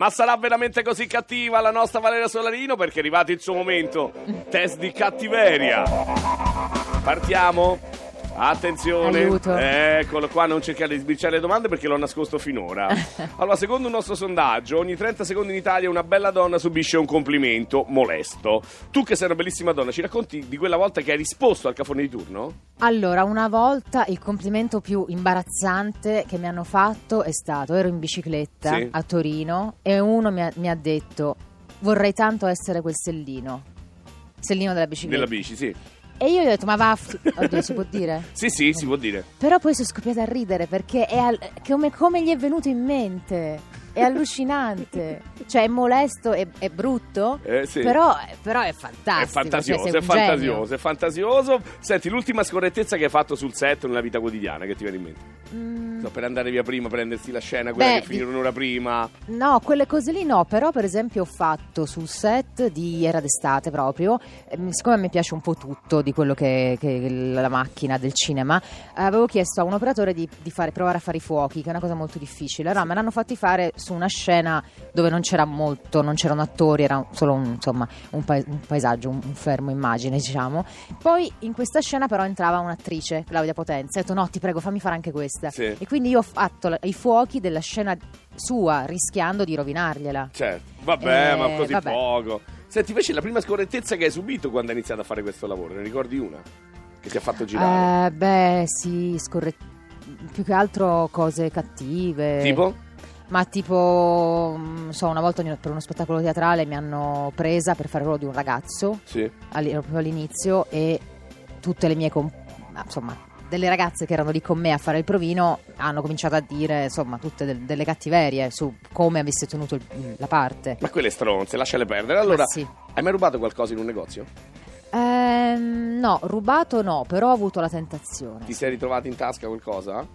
Ma sarà veramente così cattiva la nostra Valeria Solarino? Perché è arrivato il suo momento. Test di cattiveria. Partiamo? Attenzione, Aiuto. eccolo qua, non cercare di sbirciare le domande perché l'ho nascosto finora. Allora, secondo un nostro sondaggio, ogni 30 secondi in Italia una bella donna subisce un complimento molesto. Tu che sei una bellissima donna, ci racconti di quella volta che hai risposto al cafone di turno? Allora, una volta il complimento più imbarazzante che mi hanno fatto è stato, ero in bicicletta Sì. a Torino e uno mi ha, mi ha detto vorrei tanto essere quel sellino. Sellino della bicicletta. Della bici, sì. E io gli ho detto ma va, oddio si può dire? Sì, sì, si può dire. Però poi sono scoppiata a ridere perché è al- come, come gli è venuto in mente. È allucinante. cioè è molesto, è, è brutto, Eh, sì. però, però è fantastico. È fantasioso, cioè, è fantasioso, genio. è fantasioso. Senti, l'ultima scorrettezza che hai fatto sul set nella vita quotidiana, che ti viene in mente? Mm, No, per andare via prima, prendersi la scena, quella Beh, che finire un'ora prima. No, quelle cose lì no, però per esempio ho fatto sul set di Era d'estate proprio, ehm, siccome mi piace un po' tutto di quello che, che la macchina del cinema, avevo chiesto a un operatore di, di fare, provare a fare i fuochi, che è una cosa molto difficile. Allora me l'hanno fatti fare su una scena dove non c'era molto, non c'erano attori, era solo un, insomma, un, pa- un paesaggio, un, un fermo immagine diciamo. Poi in questa scena però entrava un'attrice, Claudia Potenza, e ho detto no ti prego fammi fare anche questa. Sì. E quindi io ho fatto i fuochi della scena sua, rischiando di rovinargliela. Certo, vabbè, Eh, ma così vabbè. poco. Senti, invece la prima scorrettezza che hai subito quando hai iniziato a fare questo lavoro, ne ricordi una? Che ti ha fatto girare? Eh, beh, sì, scorre... più che altro cose cattive. tipo? Ma tipo, non so, una volta per uno spettacolo teatrale mi hanno presa per fare il ruolo di un ragazzo, Sì. all- proprio all'inizio, e tutte le mie... com- insomma, delle ragazze che erano lì con me a fare il provino hanno cominciato a dire, insomma, tutte del- delle cattiverie su come avessi tenuto il- la parte. Ma quelle stronze, lasciale perdere. Allora, Ma sì. hai mai rubato qualcosa in un negozio? Ehm, no, rubato no, però ho avuto la tentazione. Ti sei ritrovato in tasca qualcosa?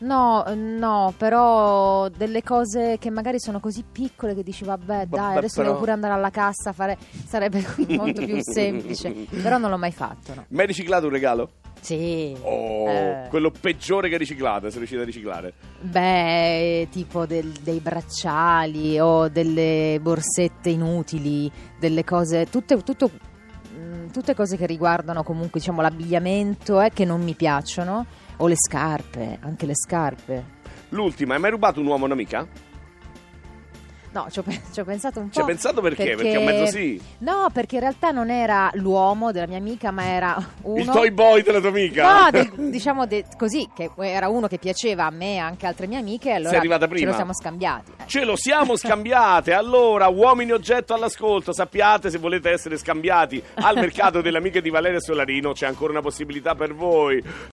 No, no, però delle cose che magari sono così piccole che dici vabbè dai, Vabbè, adesso però- devo pure andare alla cassa a fare sarebbe molto più semplice, però non l'ho mai fatto, no. Mai riciclato un regalo? Sì. Oh, Eh. quello peggiore che hai riciclato, sei riuscito a riciclare. Beh, tipo del- dei bracciali o delle borsette inutili, delle cose, tutte, tutto, mm, tutte cose che riguardano comunque diciamo l'abbigliamento eh, che non mi piacciono, o le scarpe, anche le scarpe. L'ultima, hai mai rubato un uomo o un'amica? No, ci ho, ci ho pensato un po'. Ci hai pensato perché? Perché a mezzo sì. No, perché in realtà non era l'uomo della mia amica, ma era uno. Il toy boy della tua amica? No, del- diciamo de- così, che era uno che piaceva a me e anche altre mie amiche, e allora Sei arrivata ce prima? lo siamo scambiati. Eh. Ce lo siamo scambiate. Allora, uomini oggetto all'ascolto, sappiate se volete essere scambiati al mercato delle amiche di Valeria Solarino, c'è ancora una possibilità per voi.